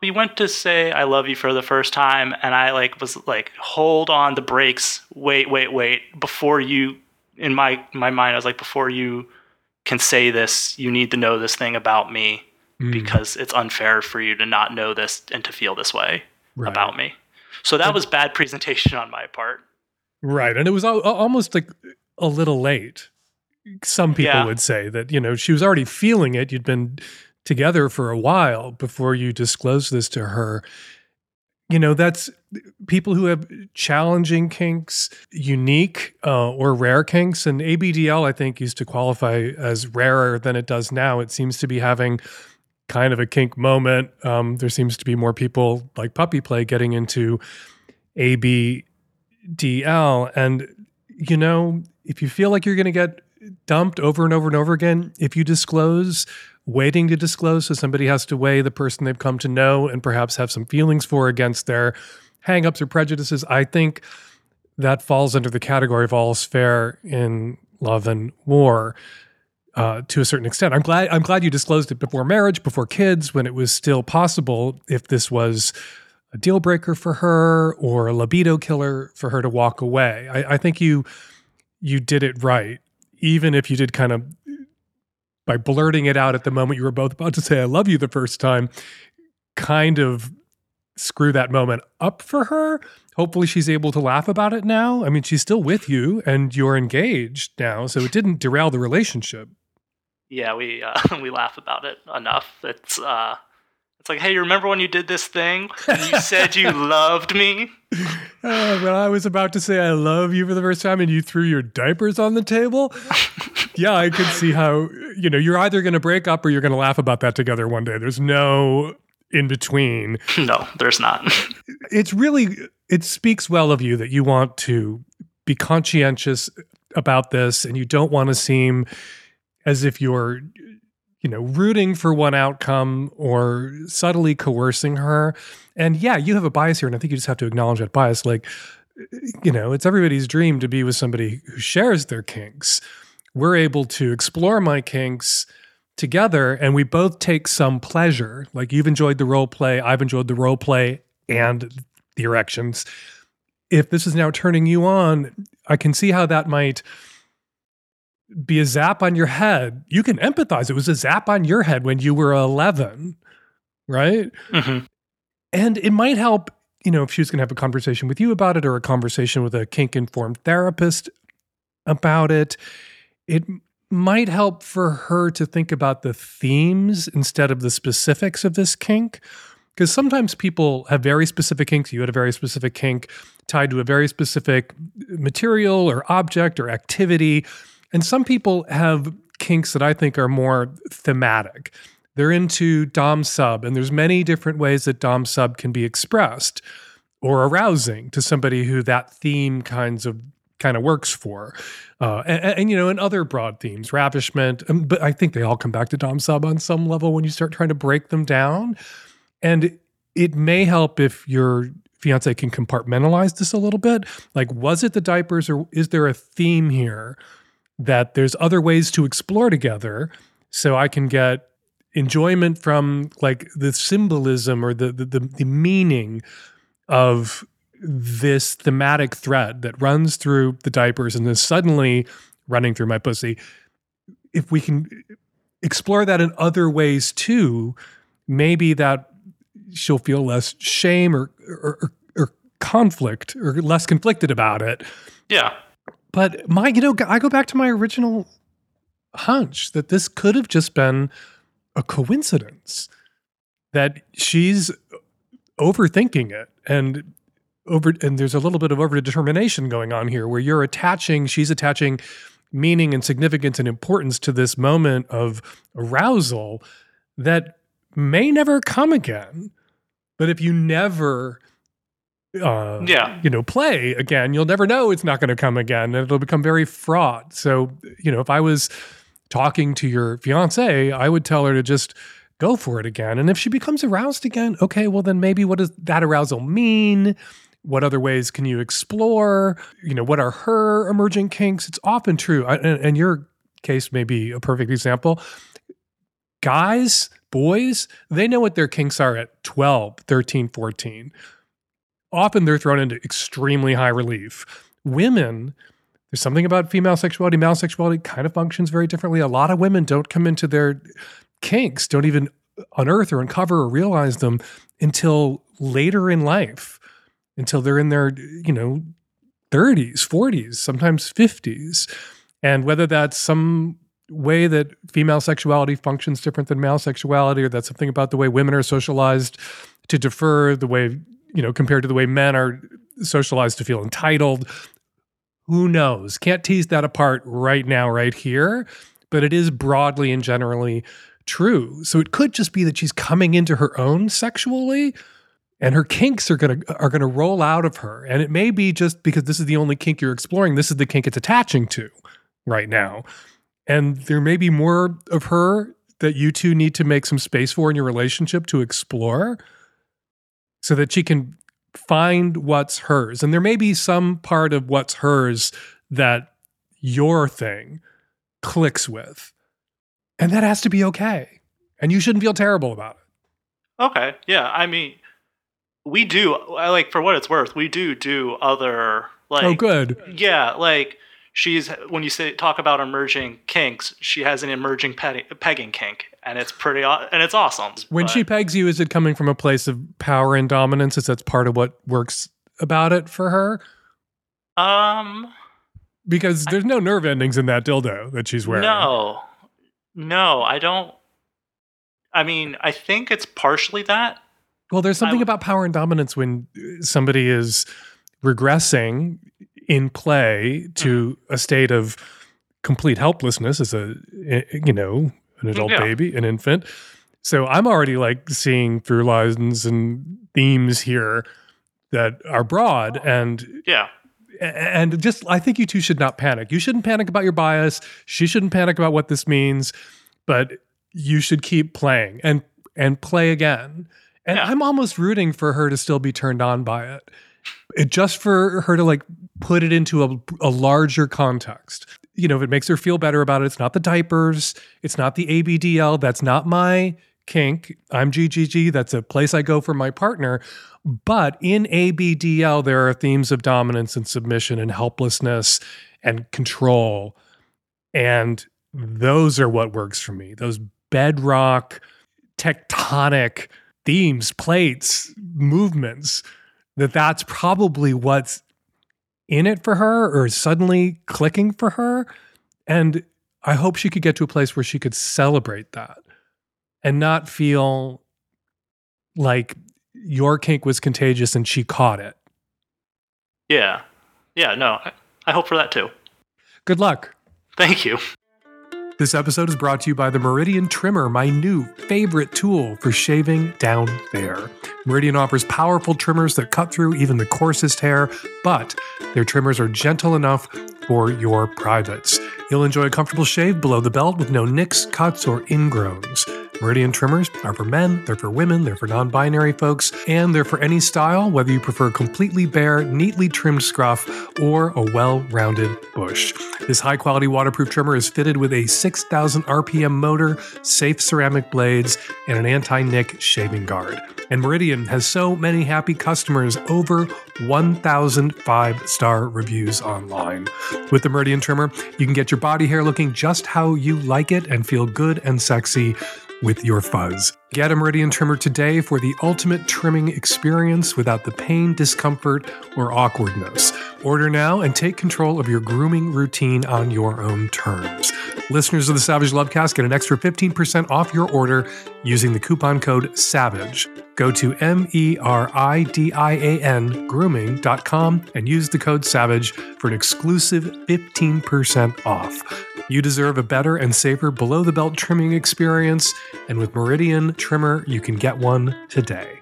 We went to say I love you for the first time and I like was like hold on the brakes. Wait, wait, wait before you in my my mind, I was like, before you can say this, you need to know this thing about me mm. because it's unfair for you to not know this and to feel this way right. about me. So that was bad presentation on my part. Right, and it was almost like a little late. Some people yeah. would say that you know she was already feeling it. You'd been together for a while before you disclosed this to her you know that's people who have challenging kinks unique uh, or rare kinks and abdl i think used to qualify as rarer than it does now. It seems to be having kind of a kink moment. Um, there seems to be more people like puppy play getting into abdl and you know if you feel like you're going to get dumped over and over and over again if you disclose waiting to disclose. So somebody has to weigh the person they've come to know and perhaps have some feelings for against their hangups or prejudices. I think that falls under the category of all's fair in love and war. Uh, to a certain extent, I'm glad. I'm glad you disclosed it before marriage, before kids, when it was still possible. If this was a deal breaker for her or a libido killer for her to walk away, I, I think you you did it right. Even if you did kind of by blurting it out at the moment you were both about to say I love you the first time, kind of screw that moment up for her. Hopefully she's able to laugh about it now. I mean, she's still with you and you're engaged now, so it didn't derail the relationship. Yeah, we uh, we laugh about it enough. It's uh it's like, hey, you remember when you did this thing? And you said you loved me. Uh, when I was about to say I love you for the first time, and you threw your diapers on the table. yeah, I could see how you know you're either going to break up or you're going to laugh about that together one day. There's no in between. No, there's not. it's really it speaks well of you that you want to be conscientious about this, and you don't want to seem as if you're you know, rooting for one outcome or subtly coercing her. And yeah, you have a bias here. And I think you just have to acknowledge that bias. Like, you know, it's everybody's dream to be with somebody who shares their kinks. We're able to explore my kinks together and we both take some pleasure. Like you've enjoyed the role play, I've enjoyed the role play and the erections. If this is now turning you on, I can see how that might be a zap on your head. You can empathize. It was a zap on your head when you were 11, right? Mhm. And it might help, you know, if she was going to have a conversation with you about it or a conversation with a kink informed therapist about it, it might help for her to think about the themes instead of the specifics of this kink. Because sometimes people have very specific kinks. You had a very specific kink tied to a very specific material or object or activity. And some people have kinks that I think are more thematic. They're into Dom sub, and there's many different ways that Dom sub can be expressed or arousing to somebody who that theme kinds of kind of works for. Uh, and, and, you know, and other broad themes, ravishment. um, but I think they all come back to Dom sub on some level when you start trying to break them down. And it may help if your fiance can compartmentalize this a little bit. Like, was it the diapers, or is there a theme here that there's other ways to explore together so I can get enjoyment from like the symbolism or the the, the, the meaning of this thematic thread that runs through the diapers and then suddenly running through my pussy. If we can explore that in other ways too, maybe that she'll feel less shame or, or, or conflict or less conflicted about it. Yeah. But my, you know, I go back to my original hunch that this could have just been a coincidence that she's overthinking it and over and there's a little bit of overdetermination going on here where you're attaching she's attaching meaning and significance and importance to this moment of arousal that may never come again. But if you never uh, Yeah. you know, play again, you'll never know it's not going to come again, and it'll become very fraught. So, you know, if I was talking to your fiance, I would tell her to just go for it again. And if she becomes aroused again, okay, well then maybe what does that arousal mean? What other ways can you explore? You know, what are her emerging kinks? It's often true, I- and, and your case may be a perfect example. Guys, boys, they know what their kinks are at 12, 13, 14 often they're thrown into extremely high relief. Women, there's something about female sexuality, male sexuality kind of functions very differently. A lot of women don't come into their kinks, don't even unearth or uncover or realize them until later in life, until they're in their, you know, 30s, 40s, sometimes 50s. And whether that's some way that female sexuality functions different than male sexuality, or that's something about the way women are socialized to defer, the way, you know, compared to the way men are socialized to feel entitled. Who knows? Can't tease that apart right now, right here. But it is broadly and generally true. So it could just be that she's coming into her own sexually and her kinks are gonna are gonna roll out of her. And it may be just because this is the only kink you're exploring, this is the kink it's attaching to right now. And there may be more of her that you two need to make some space for in your relationship to explore so that she can find what's hers. And there may be some part of what's hers that your thing clicks with. And that has to be okay. And you shouldn't feel terrible about it. Okay. Yeah. I mean, we do. I like for what it's worth. We do do other like. oh, good. Yeah, like she's when you say talk about emerging kinks, she has an emerging pegging kink, and it's pretty and it's awesome. When she pegs you, is it coming from a place of power and dominance? Is that's part of what works about it for her? um Because there's no nerve endings in that dildo that she's wearing. no, no, I don't. I mean, I think it's partially that. Well, there's something I- about power and dominance when somebody is regressing in play to Mm-hmm. a state of complete helplessness as a eh, you know an adult Yeah. baby, an infant. So I'm already like seeing through lines and themes here that are broad and Yeah. and just I think you two should not panic. You shouldn't panic about your bias. She shouldn't panic about what this means, but you should keep playing and and play again. And Yeah. I'm almost rooting for her to still be turned on by it. It just for her to like put it into a, a larger context. You know, if it makes her feel better about it, it's not the diapers, it's not the ABDL, that's not my kink. I'm GGG, that's a place I go for my partner. But in ABDL, there are themes of dominance and submission and helplessness and control. And those are what works for me. Those bedrock, tectonic themes, plates, movements, that that's probably what's in it for her or suddenly clicking for her. And I hope she could get to a place where she could celebrate that and not feel like your kink was contagious and she caught it. Yeah. Yeah, no, I, I hope for that too. Good luck. Thank you. This episode is brought to you by the Meridian Trimmer, my new favorite tool for shaving down there. Meridian offers powerful trimmers that cut through even the coarsest hair, but their trimmers are gentle enough for your privates. You'll enjoy a comfortable shave below the belt with no nicks, cuts, or ingrowns. Meridian trimmers are for men, they're for women, they're for non binary folks, and they're for any style, whether you prefer completely bare, neatly trimmed scruff, or a well rounded bush. This high quality waterproof trimmer is fitted with a 6,000 RPM motor, safe ceramic blades, and an anti nick shaving guard. And Meridian has so many happy customers, over 1,000 five star reviews online. With the Meridian trimmer, you can get your body hair looking just how you like it and feel good and sexy with your fuzz. Get a Meridian trimmer today for the ultimate trimming experience without the pain, discomfort, or awkwardness. Order now and take control of your grooming routine on your own terms. Listeners of the Savage Lovecast get an extra 15% off your order using the coupon code SAVAGE. Go to M E R I D I A N grooming.com and use the code SAVAGE for an exclusive 15% off. You deserve a better and safer below the belt trimming experience, and with Meridian Trimmer, you can get one today.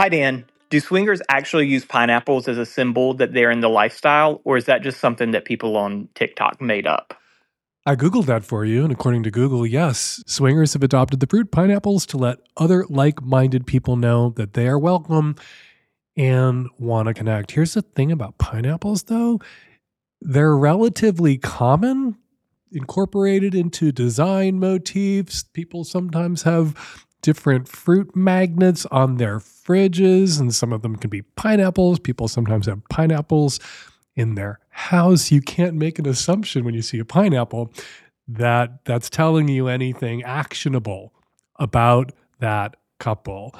Hi, Dan. Do swingers actually use pineapples as a symbol that they're in the lifestyle, or is that just something that people on TikTok made up? I Googled that for you, and according to Google, yes, swingers have adopted the fruit pineapples to let other like minded people know that they are welcome and want to connect. Here's the thing about pineapples, though they're relatively common, incorporated into design motifs. People sometimes have different fruit magnets on their fridges, and some of them can be pineapples. People sometimes have pineapples in their house. You can't make an assumption when you see a pineapple that that's telling you anything actionable about that couple.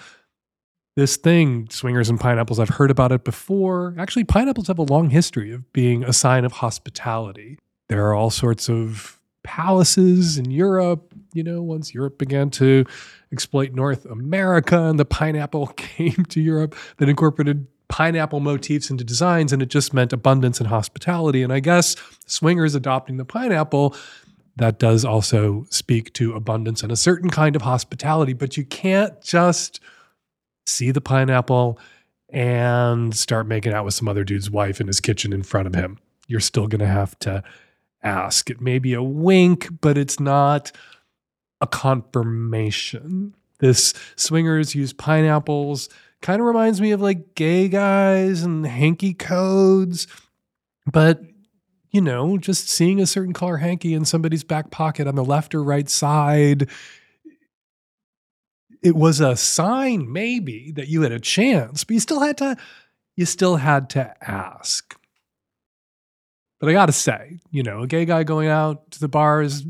This thing, swingers and pineapples, I've heard about it before. Actually, pineapples have a long history of being a sign of hospitality. There are all sorts of palaces in Europe. You know, once Europe began to exploit North America and the pineapple came to Europe, that incorporated pineapple motifs into designs, and it just meant abundance and hospitality. And I guess swingers adopting the pineapple. That does also speak to abundance and a certain kind of hospitality, but you can't just see the pineapple and start making out with some other dude's wife in his kitchen in front of him. You're still going to have to ask. It may be a wink, but it's not a confirmation. This swingers use pineapples kind of reminds me of like gay guys and hanky codes, but you know, just seeing a certain color hanky in somebody's back pocket on the left or right side it was a sign maybe that you had a chance, but you still had to you still had to ask. But I got to say, you know, a gay guy going out to the bars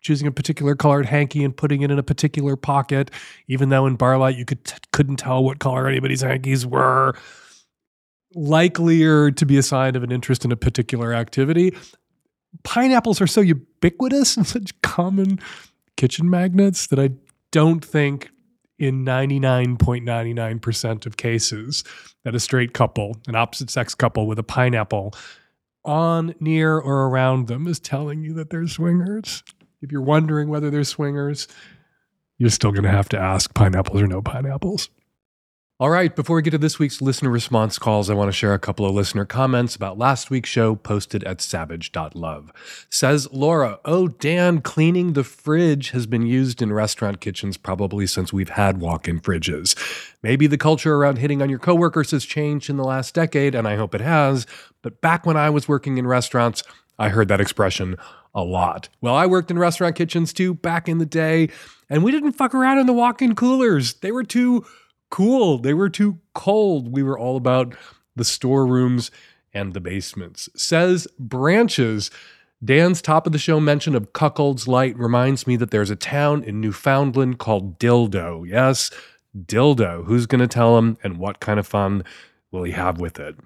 choosing a particular colored hanky and putting it in a particular pocket, even though in barlight you could couldn't tell what color anybody's hankies were, likelier to be a sign of an interest in a particular activity. Pineapples are so ubiquitous and such common kitchen magnets that I don't think in 99.99% of cases that a straight couple, an opposite sex couple with a pineapple on, near, or around them is telling you that they're swingers. If you're wondering whether they're swingers, you're still going to have to ask pineapples or no pineapples. All right, before we get to this week's listener response calls, I want to share a couple of listener comments about last week's show posted at savage.love. Says Laura, Oh, Dan, cleaning the fridge has been used in restaurant kitchens probably since we've had walk in fridges. Maybe the culture around hitting on your coworkers has changed in the last decade, and I hope it has. But back when I was working in restaurants, I heard that expression a lot. Well, I worked in restaurant kitchens too back in the day, and we didn't fuck around in the walk in coolers. They were too cool. They were too cold. We were all about the storerooms and the basements. Says Branches. Dan's top of the show mention of Cuckold's Light reminds me that there's a town in Newfoundland called Dildo. Yes, dildo. Who's going to tell him and what kind of fun will he have with it?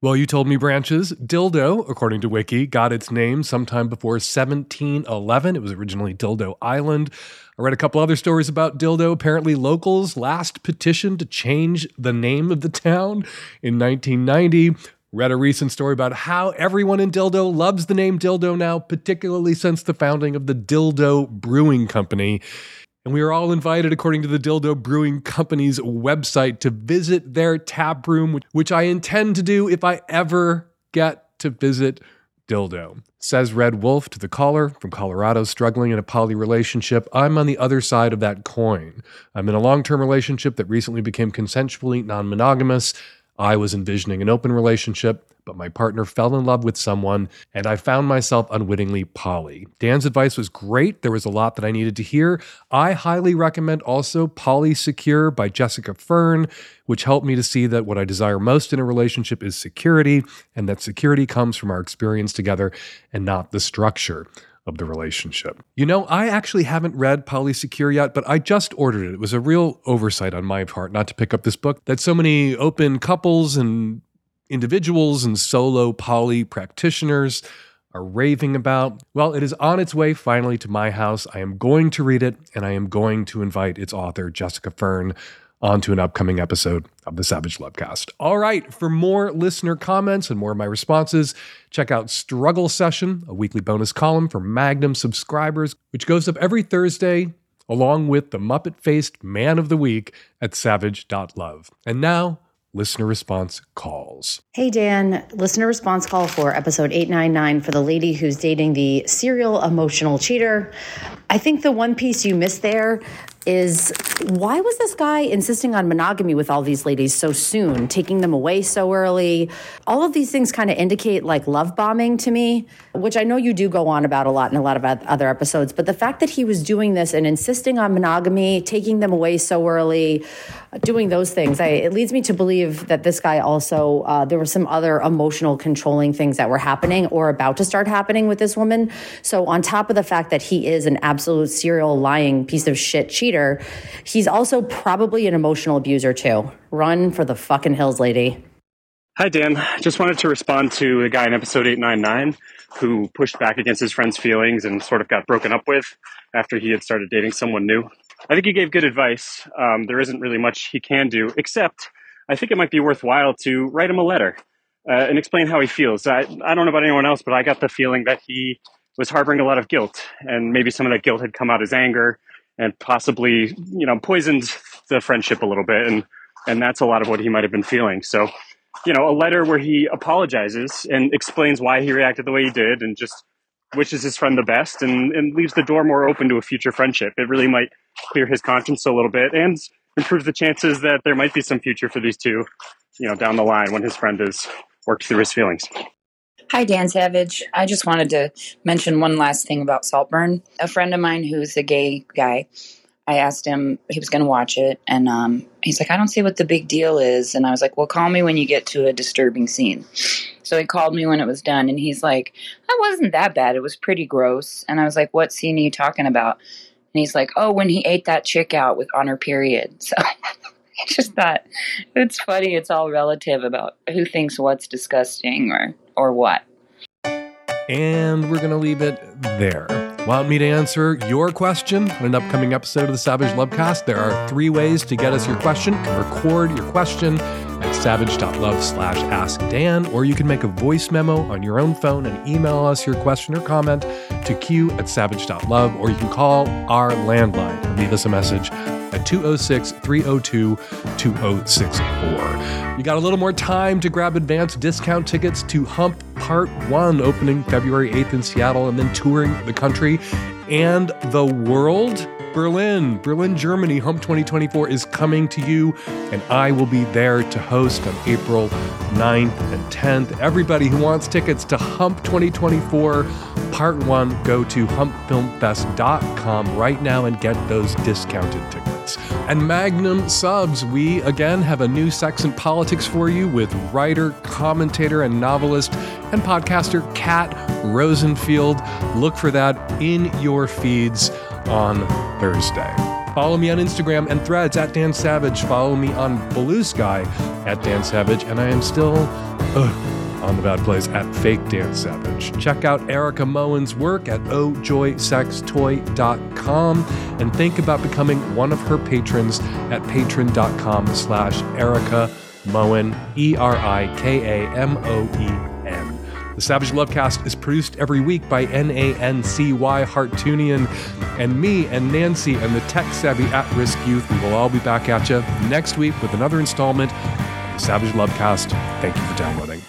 Well, you told me branches. Dildo, according to Wiki, got its name sometime before 1711. It was originally Dildo Island. I read a couple other stories about Dildo. Apparently, locals last petitioned to change the name of the town in 1990. Read a recent story about how everyone in Dildo loves the name Dildo now, particularly since the founding of the Dildo Brewing Company. And we are all invited, according to the Dildo Brewing Company's website, to visit their tap room, which I intend to do if I ever get to visit Dildo. Says Red Wolf to the caller from Colorado, struggling in a poly relationship. I'm on the other side of that coin. I'm in a long term relationship that recently became consensually non monogamous. I was envisioning an open relationship, but my partner fell in love with someone and I found myself unwittingly poly. Dan's advice was great. There was a lot that I needed to hear. I highly recommend also Polysecure by Jessica Fern, which helped me to see that what I desire most in a relationship is security and that security comes from our experience together and not the structure of the relationship. You know, I actually haven't read Polysecure yet, but I just ordered it. It was a real oversight on my part not to pick up this book that so many open couples and individuals and solo poly practitioners are raving about. Well, it is on its way finally to my house. I am going to read it and I am going to invite its author, Jessica Fern, onto an upcoming episode of the Savage Lovecast. All right, for more listener comments and more of my responses, check out Struggle Session, a weekly bonus column for Magnum subscribers, which goes up every Thursday along with the Muppet faced Man of the Week at savage.love. And now, listener response calls. Hey, Dan. Listener response call for episode 899 for the lady who's dating the serial emotional cheater. I think the one piece you missed there is why was this guy insisting on monogamy with all these ladies so soon, taking them away so early? All of these things kind of indicate like love bombing to me, which I know you do go on about a lot in a lot of other episodes. But the fact that he was doing this and insisting on monogamy, taking them away so early, doing those things, I, it leads me to believe that this guy also, uh, there were some other emotional controlling things that were happening or about to start happening with this woman. So, on top of the fact that he is an absolute serial lying piece of shit cheater, he's also probably an emotional abuser too. Run for the fucking hills, lady. Hi, Dan. Just wanted to respond to a guy in episode 899 who pushed back against his friend's feelings and sort of got broken up with after he had started dating someone new. I think he gave good advice. Um, there isn't really much he can do, except I think it might be worthwhile to write him a letter uh, and explain how he feels. I, I don't know about anyone else, but I got the feeling that he was harboring a lot of guilt, and maybe some of that guilt had come out as anger and possibly, you know, poisoned the friendship a little bit, and and that's a lot of what he might have been feeling. So, you know, a letter where he apologizes and explains why he reacted the way he did, and just wishes his friend the best, and and leaves the door more open to a future friendship. It really might clear his conscience a little bit and improve the chances that there might be some future for these two, you know, down the line when his friend has worked through his feelings. Hi, Dan Savage. I just wanted to mention one last thing about Saltburn. A friend of mine who's a gay guy, I asked him, he was going to watch it, and um, he's like, I don't see what the big deal is. And I was like, Well, call me when you get to a disturbing scene. So he called me when it was done, and he's like, That wasn't that bad. It was pretty gross. And I was like, What scene are you talking about? And he's like, Oh, when he ate that chick out with on her period. So I just thought it's funny. It's all relative about who thinks what's disgusting or or what. And we're going to leave it there. Want me to answer your question on an upcoming episode of the Savage Lovecast? There are three ways to get us your question. Record your question savage.love slash ask Dan, or you can make a voice memo on your own phone and email us your question or comment to q at savage.love, or you can call our landline and leave us a message at 206 302 2064. You got a little more time to grab advanced discount tickets to Hump Part 1, opening February 8th in Seattle and then touring the country and the world. Berlin, Berlin, Germany, Hump 2024 is coming to you, and I will be there to host on April 9th and 10th. Everybody who wants tickets to Hump 2024 Part 1, go to humpfilmfest.com right now and get those discounted tickets. And Magnum subs, we again have a new sex and politics for you with writer, commentator, and novelist and podcaster Kat Rosenfield. Look for that in your feeds on Thursday. Follow me on Instagram and threads at Dan Savage. Follow me on Bluesky at Dan Savage. And I am still ugh, on the bad place at Fake Dan Savage. Check out Erika Moen's work at ohjoysextoy.com and think about becoming one of her patrons at patreon.com slash Erika Moen, E R I K A M O E N. The Savage Lovecast is produced every week by N A N C Y Hartunian and me and Nancy and the tech savvy at risk youth. We will all be back at you next week with another installment of the Savage Lovecast. Thank you for downloading.